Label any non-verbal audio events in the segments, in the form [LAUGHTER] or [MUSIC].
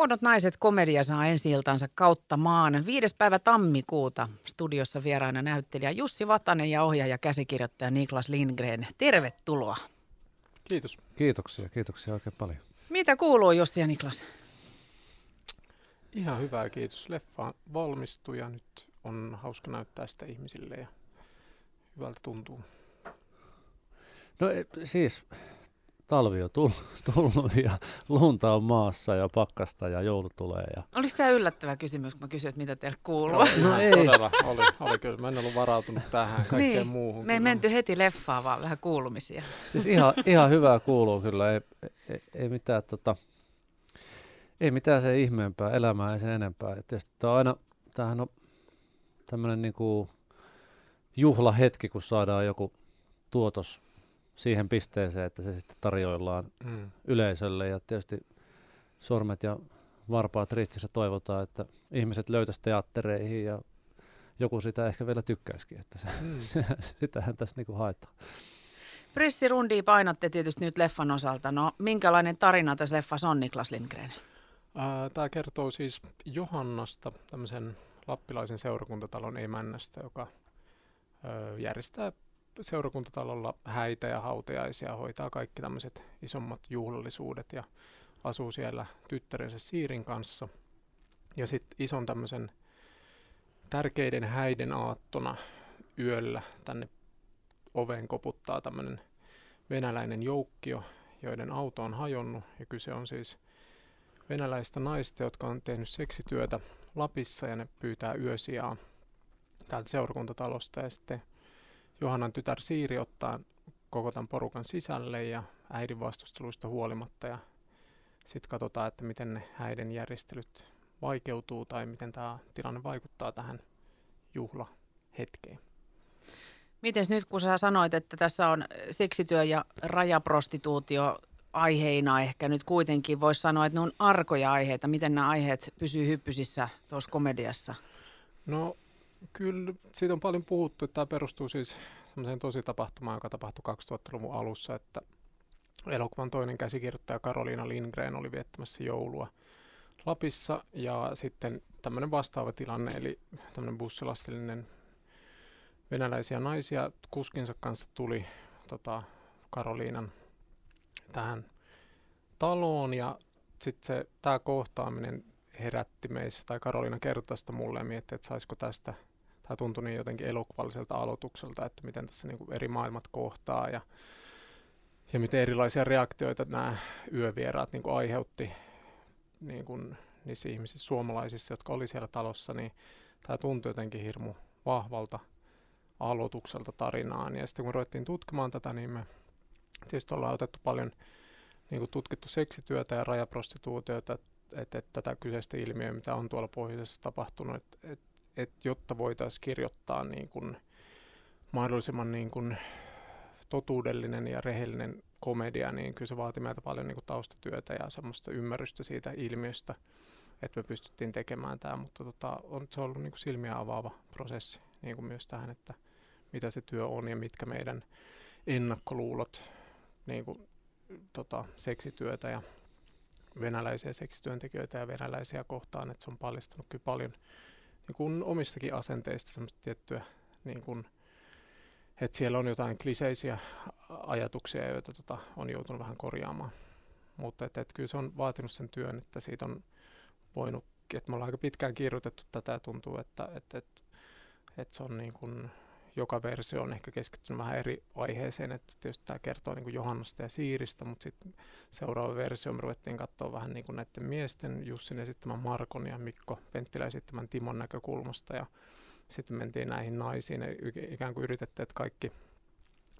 Huonot naiset komedia saa ensi kautta maan. Viides päivä tammikuuta studiossa vieraana näyttelijä Jussi Vatanen ja ohjaaja käsikirjoittaja Niklas Lindgren. Tervetuloa. Kiitos. Kiitoksia, kiitoksia oikein paljon. Mitä kuuluu Jussi ja Niklas? Ihan hyvää, kiitos. Leffa valmistui ja nyt on hauska näyttää sitä ihmisille ja hyvältä tuntuu. No e, siis talvi on [LAUGHS] tullut ja lunta on maassa ja pakkasta ja joulu tulee. Ja... Oliko tämä yllättävä kysymys, kun mä kysyin, että mitä teille kuuluu? No, no ei. Todella, oli, oli kyllä. Mä en ollut varautunut tähän kaikkeen niin. muuhun. Me ei menty heti leffaan, vaan vähän kuulumisia. Siis ihan, ihan hyvää kuuluu kyllä. Ei, ei, ei mitään, tota, ei mitään se ihmeempää, elämää ei sen enempää. Et tietysti tämä on aina, tämähän on tämmöinen niinku juhlahetki, kun saadaan joku tuotos siihen pisteeseen, että se sitten tarjoillaan mm. yleisölle ja tietysti sormet ja varpaat ristissä toivotaan, että ihmiset löytäisi teattereihin ja joku sitä ehkä vielä tykkäisikin, että se, mm. [LAUGHS] sitähän tässä niinku haetaan. Pressirundi painatte tietysti nyt leffan osalta. No, minkälainen tarina tässä leffassa on, Niklas Lindgren? Tämä kertoo siis Johannasta, tämmöisen lappilaisen seurakuntatalon emännästä, joka järjestää seurakuntatalolla häitä ja hautajaisia, hoitaa kaikki tämmöiset isommat juhlallisuudet ja asuu siellä tyttärensä Siirin kanssa. Ja sitten ison tämmöisen tärkeiden häiden aattona yöllä tänne oveen koputtaa tämmöinen venäläinen joukkio, joiden auto on hajonnut. Ja kyse on siis venäläistä naista, jotka on tehnyt seksityötä Lapissa ja ne pyytää yösijaa täältä seurakuntatalosta. Ja sitten Johannan tytär Siiri ottaa koko tämän porukan sisälle ja äidin vastusteluista huolimatta ja sitten katsotaan, että miten ne äidin järjestelyt vaikeutuu tai miten tämä tilanne vaikuttaa tähän juhlahetkeen. Miten nyt kun sä sanoit, että tässä on seksityö ja rajaprostituutio aiheina ehkä nyt kuitenkin voisi sanoa, että ne on arkoja aiheita. Miten nämä aiheet pysyy hyppysissä tuossa komediassa? No Kyllä, siitä on paljon puhuttu, että tämä perustuu siis sellaiseen tositapahtumaan, joka tapahtui 2000-luvun alussa, että elokuvan toinen käsikirjoittaja Karoliina Lindgren oli viettämässä joulua Lapissa ja sitten tämmöinen vastaava tilanne, eli tämmöinen bussilastillinen venäläisiä naisia kuskinsa kanssa tuli tota, Karoliinan tähän taloon ja sitten tämä kohtaaminen herätti meissä, tai Karoliina kertoi sitä mulle ja mietti, että saisiko tästä tämä tuntui niin jotenkin elokuvalliselta aloitukselta, että miten tässä niin kuin eri maailmat kohtaa ja, ja miten erilaisia reaktioita nämä yövieraat niin kuin aiheutti niin kuin niissä ihmisissä, suomalaisissa, jotka oli siellä talossa, niin tämä tuntui jotenkin hirmu vahvalta aloitukselta tarinaan. Ja sitten kun ruvettiin tutkimaan tätä, niin me tietysti ollaan otettu paljon niin kuin tutkittu seksityötä ja rajaprostituutiota, että et, et tätä kyseistä ilmiöä, mitä on tuolla pohjoisessa tapahtunut, että et että jotta voitaisiin kirjoittaa niin kuin mahdollisimman niin kuin totuudellinen ja rehellinen komedia, niin kyllä se vaati meiltä paljon niin kuin taustatyötä ja semmoista ymmärrystä siitä ilmiöstä, että me pystyttiin tekemään tämä, mutta tota, on se ollut niin kuin silmiä avaava prosessi niin kuin myös tähän, että mitä se työ on ja mitkä meidän ennakkoluulot niin kuin, tota, seksityötä ja venäläisiä seksityöntekijöitä ja venäläisiä kohtaan, että se on paljastanut kyllä paljon niin kuin omistakin asenteista semmoista tiettyä, niin kuin, että siellä on jotain kliseisiä ajatuksia, joita tota, on joutunut vähän korjaamaan. Mutta et, et kyllä se on vaatinut sen työn, että siitä on voinut, että me ollaan aika pitkään kirjoitettu tätä ja tuntuu, että et, et, et se on niin kuin, joka versio on ehkä keskittynyt vähän eri aiheeseen, että tietysti tämä kertoo niin Johannasta ja Siiristä, mutta sitten seuraava versio me ruvettiin katsoa vähän niin kuin näiden miesten, Jussin esittämän Markon ja Mikko Penttilä esittämän Timon näkökulmasta ja sitten mentiin näihin naisiin ikään kuin yritettiin, että kaikki,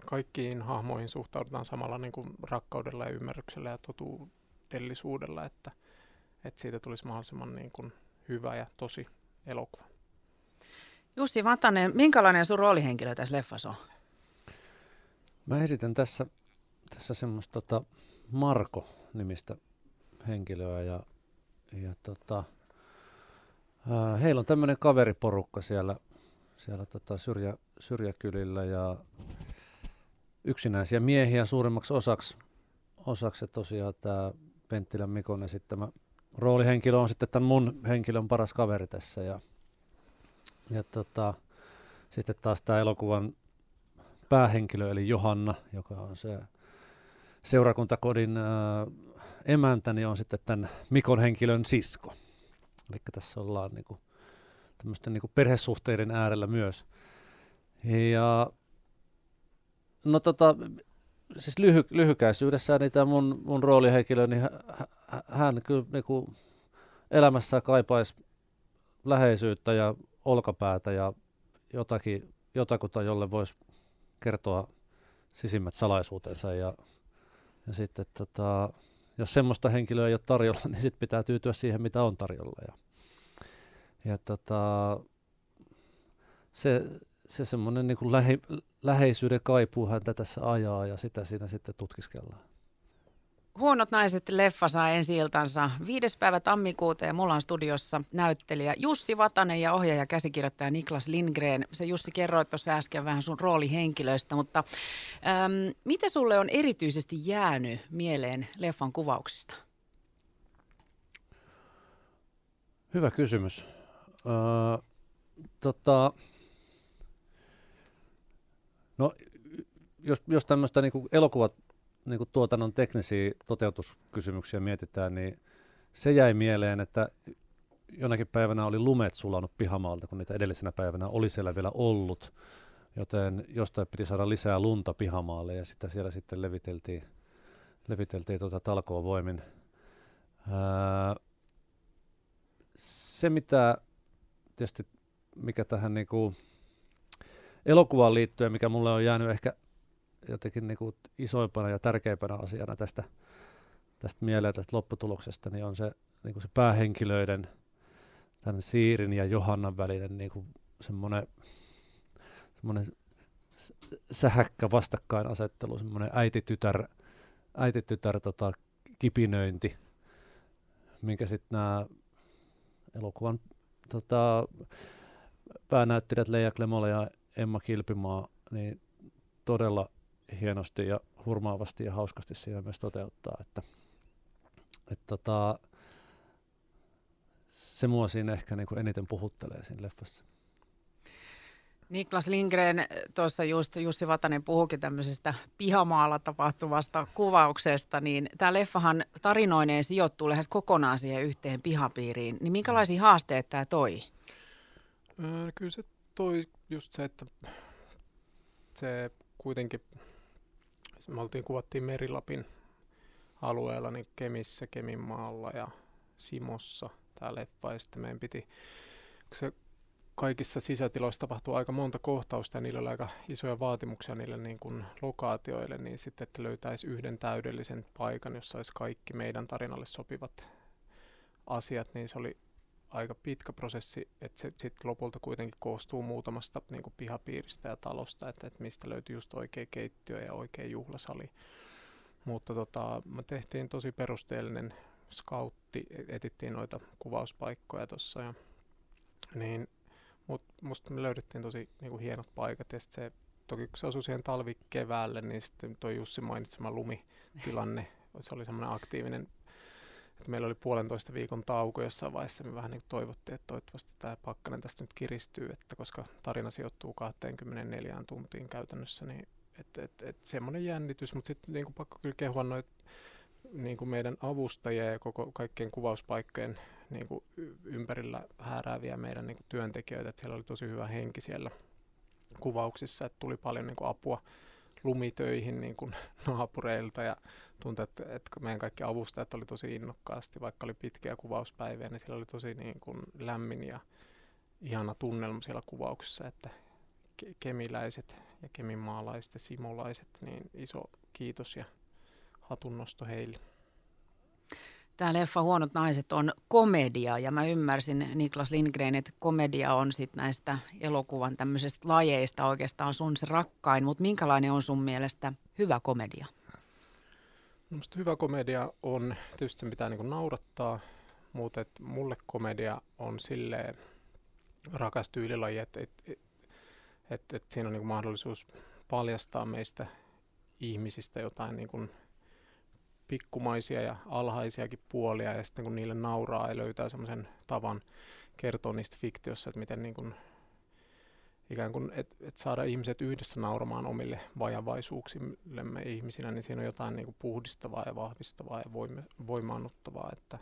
kaikkiin hahmoihin suhtaudutaan samalla niin kuin rakkaudella ja ymmärryksellä ja totuudellisuudella, että, että siitä tulisi mahdollisimman niin kuin hyvä ja tosi elokuva. Jussi Vatanen, minkälainen sun roolihenkilö tässä leffassa on? Mä esitän tässä, tässä semmoista tota Marko-nimistä henkilöä ja, ja tota, ää, heillä on tämmöinen kaveriporukka siellä, siellä tota syrjä, syrjäkylillä ja yksinäisiä miehiä suurimmaksi osaksi, osaksi tosiaan tämä Penttilän Mikon esittämä roolihenkilö on sitten tämän mun henkilön paras kaveri tässä ja, ja tota, sitten taas tämä elokuvan päähenkilö eli Johanna, joka on se seurakuntakodin ää, emäntä, niin on sitten tämän Mikon henkilön sisko. Eli tässä ollaan niinku, tämmöisten niinku perhesuhteiden äärellä myös. Ja no tota, siis lyhy, lyhykäisyydessään niin tämä mun, mun roolihenkilö, niin hän kyllä niinku elämässä kaipaisi läheisyyttä ja olkapäätä ja jotakin, jotakuta, jolle voisi kertoa sisimmät salaisuutensa ja, ja sitten tota, jos semmoista henkilöä ei ole tarjolla, [LAUGHS] niin sitten pitää tyytyä siihen, mitä on tarjolla. Ja, ja tota, se, se semmoinen niin lähe, läheisyyden kaipuu häntä tässä ajaa ja sitä siinä sitten tutkiskellaan. Huonot naiset leffa saa ensi iltansa 5. päivä tammikuuta ja mulla on studiossa näyttelijä Jussi Vatanen ja ohjaaja käsikirjoittaja Niklas Lindgren. Se Jussi kerroit tuossa äsken vähän sun roolihenkilöistä, mutta äm, mitä sulle on erityisesti jäänyt mieleen leffan kuvauksista? Hyvä kysymys. Öö, tota, no, jos, jos tämmöistä niin elokuvat niin kuin tuotannon teknisiä toteutuskysymyksiä mietitään, niin se jäi mieleen, että jonakin päivänä oli lumet sulanut pihamaalta, kun niitä edellisenä päivänä oli siellä vielä ollut, joten jostain piti saada lisää lunta pihamaalle ja sitä siellä sitten leviteltiin, leviteltiin tuota talkoon voimin. Ää, se, mitä tietysti mikä tähän niin kuin elokuvaan liittyen, mikä mulle on jäänyt ehkä jotenkin niin kuin isoimpana ja tärkeimpänä asiana tästä, tästä mieleen, tästä lopputuloksesta, niin on se, niin kuin se päähenkilöiden, tämän Siirin ja Johannan välinen niin kuin semmoinen, semmoinen sähäkkä vastakkainasettelu, semmoinen äiti-tytär, äiti-tytär tota, kipinöinti, minkä sitten nämä elokuvan tota, päänäyttelijät Leija Klemola ja Emma Kilpimaa, niin todella hienosti ja hurmaavasti ja hauskasti siinä myös toteuttaa. Että, että tota, se mua siinä ehkä niin kuin eniten puhuttelee siinä leffassa. Niklas Lindgren, tuossa just Jussi Vatanen puhukin tämmöisestä pihamaalla tapahtuvasta kuvauksesta, niin tämä leffahan tarinoineen sijoittuu lähes kokonaan siihen yhteen pihapiiriin. Niin minkälaisia haasteita tämä toi? Öö, kyllä se toi just se, että se kuitenkin me oltiin, kuvattiin Merilapin alueella, niin Kemissä, Keminmaalla ja Simossa tämä leffa. Ja sitten meidän piti, kun se kaikissa sisätiloissa tapahtuu aika monta kohtausta ja niillä oli aika isoja vaatimuksia niille niin kuin lokaatioille, niin sitten, että löytäisi yhden täydellisen paikan, jossa olisi kaikki meidän tarinalle sopivat asiat, niin se oli aika pitkä prosessi, että se sitten lopulta kuitenkin koostuu muutamasta niin kuin pihapiiristä ja talosta, että, että mistä löytyy just oikea keittiö ja oikea juhlasali. Mutta tota, me tehtiin tosi perusteellinen scoutti, etittiin noita kuvauspaikkoja tuossa niin, mutta musta me löydettiin tosi niin kuin hienot paikat ja se, toki kun se asui siihen talvikeväälle, niin sitten toi Jussi mainitsema lumitilanne, se oli semmoinen aktiivinen että meillä oli puolentoista viikon tauko jossain vaiheessa, me vähän niin toivottiin, että toivottavasti tämä pakkanen tästä nyt kiristyy, että koska tarina sijoittuu 24 tuntiin käytännössä, niin että et, et semmoinen jännitys, mutta sitten niin pakko kyllä kehua noit niin kuin meidän avustajia ja koko kaikkien kuvauspaikkojen niin kuin ympärillä häärääviä meidän niin kuin työntekijöitä, että siellä oli tosi hyvä henki siellä kuvauksissa, että tuli paljon niin kuin apua lumitöihin niin kuin [LAUGHS] naapureilta ja tuntui, että, että meidän kaikki avustajat oli tosi innokkaasti, vaikka oli pitkiä kuvauspäiviä, niin siellä oli tosi niin kuin lämmin ja ihana tunnelma siellä kuvauksessa, että kemiläiset ja keminmaalaiset ja simolaiset, niin iso kiitos ja hatunnosto heille tämä leffa Huonot naiset on komedia ja mä ymmärsin Niklas Lindgren, että komedia on sitten näistä elokuvan tämmöisestä lajeista oikeastaan sun se rakkain, mutta minkälainen on sun mielestä hyvä komedia? Minusta hyvä komedia on, tietysti sen pitää niinku naurattaa, mutta et mulle komedia on silleen rakas tyylilaji, että et, et, et, et siinä on niinku mahdollisuus paljastaa meistä ihmisistä jotain niinku pikkumaisia ja alhaisiakin puolia, ja sitten kun niille nauraa ja löytää semmoisen tavan kertoa niistä fiktiossa, että miten niin kuin, ikään kuin, että et saada ihmiset yhdessä nauramaan omille vajavaisuuksillemme ihmisinä, niin siinä on jotain niin kuin puhdistavaa ja vahvistavaa ja voima, voimaannuttavaa, että,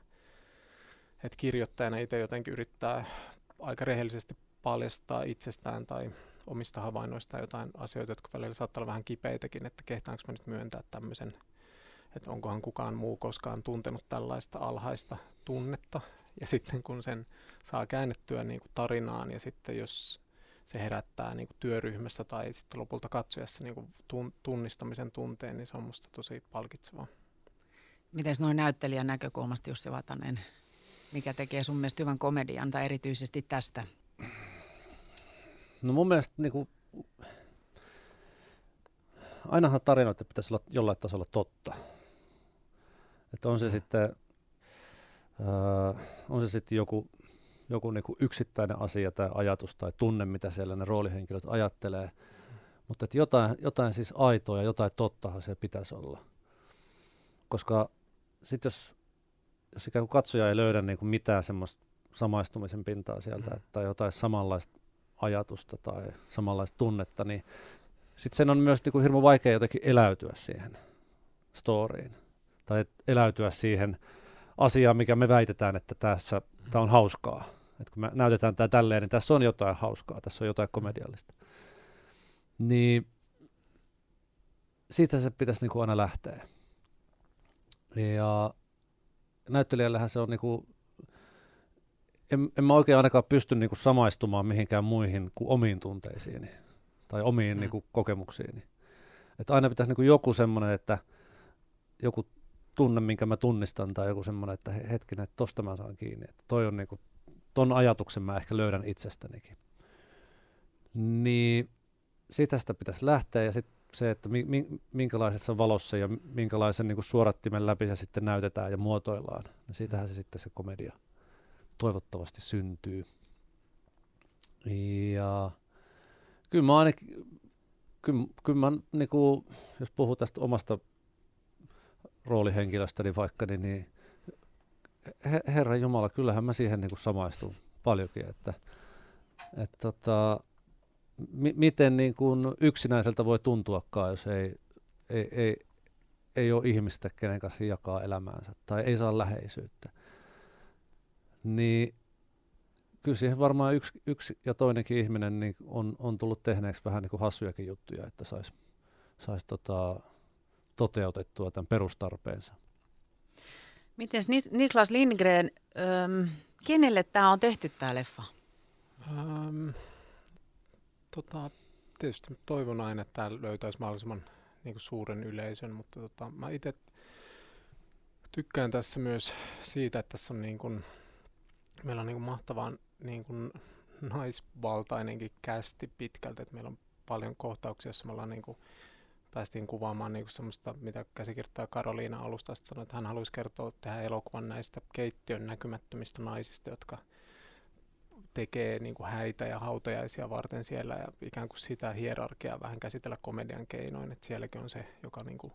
että kirjoittajana itse jotenkin yrittää aika rehellisesti paljastaa itsestään tai omista havainnoista jotain asioita, jotka välillä saattaa olla vähän kipeitäkin, että kehtaanko mä nyt myöntää tämmöisen, että onkohan kukaan muu koskaan tuntenut tällaista alhaista tunnetta. Ja sitten kun sen saa käännettyä niin kuin tarinaan ja sitten jos se herättää niin kuin työryhmässä tai sitten lopulta katsojassa niin kuin tunnistamisen tunteen, niin se on musta tosi palkitsevaa. Miten noin näyttelijän näkökulmasta, Jussi Vatanen, mikä tekee sun mielestä hyvän komedian tai erityisesti tästä No mun mielestä niin kuin, ainahan tarinoita pitäisi olla jollain tasolla totta. Että on se mm. sitten, äh, on se sitten joku, joku niin kuin yksittäinen asia tai ajatus tai tunne, mitä siellä ne roolihenkilöt ajattelee. Mutta että jotain, jotain siis aitoa ja jotain tottahan se pitäisi olla. Koska sitten jos, jos ikään kuin katsoja ei löydä niin kuin mitään semmoista samaistumisen pintaa sieltä, mm. tai jotain samanlaista ajatusta tai samanlaista tunnetta, niin sitten sen on myös niin kuin hirveän vaikea jotenkin eläytyä siihen storyin. Tai eläytyä siihen asiaan, mikä me väitetään, että tässä tämä on hauskaa. Että kun me näytetään tämä tälleen, niin tässä on jotain hauskaa, tässä on jotain komediallista. Niin siitä se pitäisi niin kuin aina lähteä. Ja näyttelijällähän se on niin kuin en, en mä oikein ainakaan pysty niinku samaistumaan mihinkään muihin kuin omiin tunteisiini tai omiin mm. niinku kokemuksiini. Että aina pitäisi niinku joku semmoinen, että joku tunne, minkä mä tunnistan, tai joku semmoinen, että hetkinen, että tosta mä saan kiinni. Että toi on niinku, ton ajatuksen mä ehkä löydän itsestänikin. Niin siitä sitä pitäisi lähteä, ja sitten se, että mi, mi, minkälaisessa valossa ja minkälaisen niin suorattimen läpi se sitten näytetään ja muotoillaan, niin siitähän se sitten se komedia toivottavasti syntyy. Ja kyllä mä ainakin, kyllä, kyllä mä niinku, jos puhuu tästä omasta roolihenkilöstäni vaikka, niin, niin he, Herra Jumala, kyllähän mä siihen niin kuin samaistun paljonkin, että, että tota, mi, miten niin kuin yksinäiseltä voi tuntuakaan, jos ei, ei, ei, ei ole ihmistä, kenen kanssa jakaa elämäänsä tai ei saa läheisyyttä. Niin kyllä siihen varmaan yksi, yksi ja toinenkin ihminen niin on, on tullut tehneeksi vähän niin kuin hassujakin juttuja, että saisi sais tota, toteutettua tämän perustarpeensa. Miten Niklas Lindgren, ähm, kenelle tämä on tehty tämä leffa? Ähm, tota, tietysti toivon aina, että tämä löytäisi mahdollisimman niin kuin suuren yleisön, mutta tota, mä itse tykkään tässä myös siitä, että tässä on niin kuin, meillä on niin kuin mahtavan niin kuin naisvaltainenkin kästi pitkälti, että meillä on paljon kohtauksia, joissa me ollaan niin kuin, päästiin kuvaamaan niin semmoista, mitä käsikirjoittaja Karoliina alusta sanoi, että hän haluaisi kertoa tehdä elokuvan näistä keittiön näkymättömistä naisista, jotka tekee niin kuin häitä ja hautajaisia varten siellä ja ikään kuin sitä hierarkiaa vähän käsitellä komedian keinoin, että sielläkin on se, joka niin kuin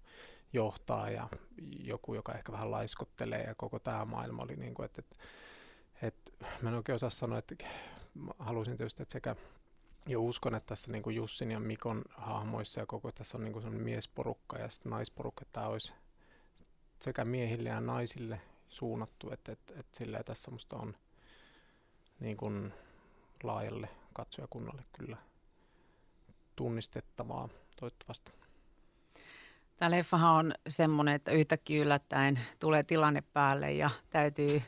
johtaa ja joku, joka ehkä vähän laiskottelee ja koko tämä maailma oli niin kuin, että, että et, mä en oikein osaa sanoa, että halusin tietysti, että sekä ja uskon, että tässä niin kuin Jussin ja Mikon hahmoissa ja koko tässä on niin kuin miesporukka ja sitten naisporukka, tämä olisi sekä miehille ja naisille suunnattu, että, että, että sillä tässä musta on niin kuin laajalle katsojakunnalle kyllä tunnistettavaa toivottavasti. Tämä leffahan on semmoinen, että yhtäkkiä yllättäen tulee tilanne päälle ja täytyy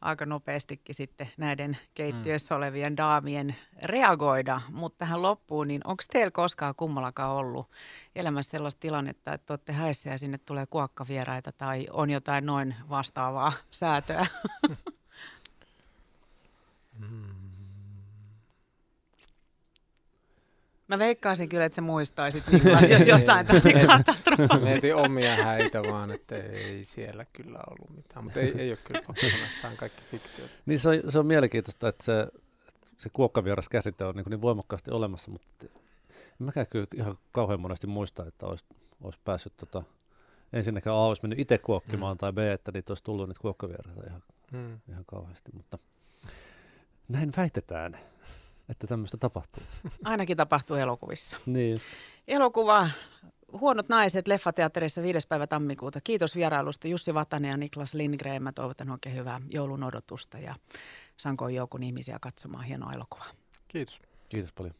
aika nopeastikin sitten näiden keittiössä mm. olevien daamien reagoida. Mutta tähän loppuun, niin onko teillä koskaan kummallakaan ollut elämässä sellaista tilannetta, että olette häissä ja sinne tulee kuokkavieraita tai on jotain noin vastaavaa säätöä? [LAUGHS] mm. Mä veikkaisin kyllä, että sä muistaisit, Niklas, jos jotain tosi katastrofaalista. Mietin omia häitä vaan, että ei siellä kyllä ollut mitään, mutta ei, ei ole kyllä pakko tämä on kaikki fiktiota. Niin se on, se on mielenkiintoista, että se, se kuokkavieras käsite on niin, niin voimakkaasti olemassa, mutta en mäkään kyllä ihan kauhean monesti muista, että olisi, olisi päässyt tota, ensinnäkään A olisi mennyt itse kuokkimaan, mm. tai B, että niitä olisi tullut niitä kuokkavieraita ihan, mm. ihan kauheasti, mutta näin väitetään, että tämmöistä tapahtuu. Ainakin tapahtuu elokuvissa. niin. Elokuva Huonot naiset Leffateatterissa 5. päivä tammikuuta. Kiitos vierailusta Jussi Vatanen ja Niklas Lindgren. Mä toivotan oikein hyvää joulun odotusta ja sankoin joukon ihmisiä katsomaan hienoa elokuvaa. Kiitos. Kiitos paljon.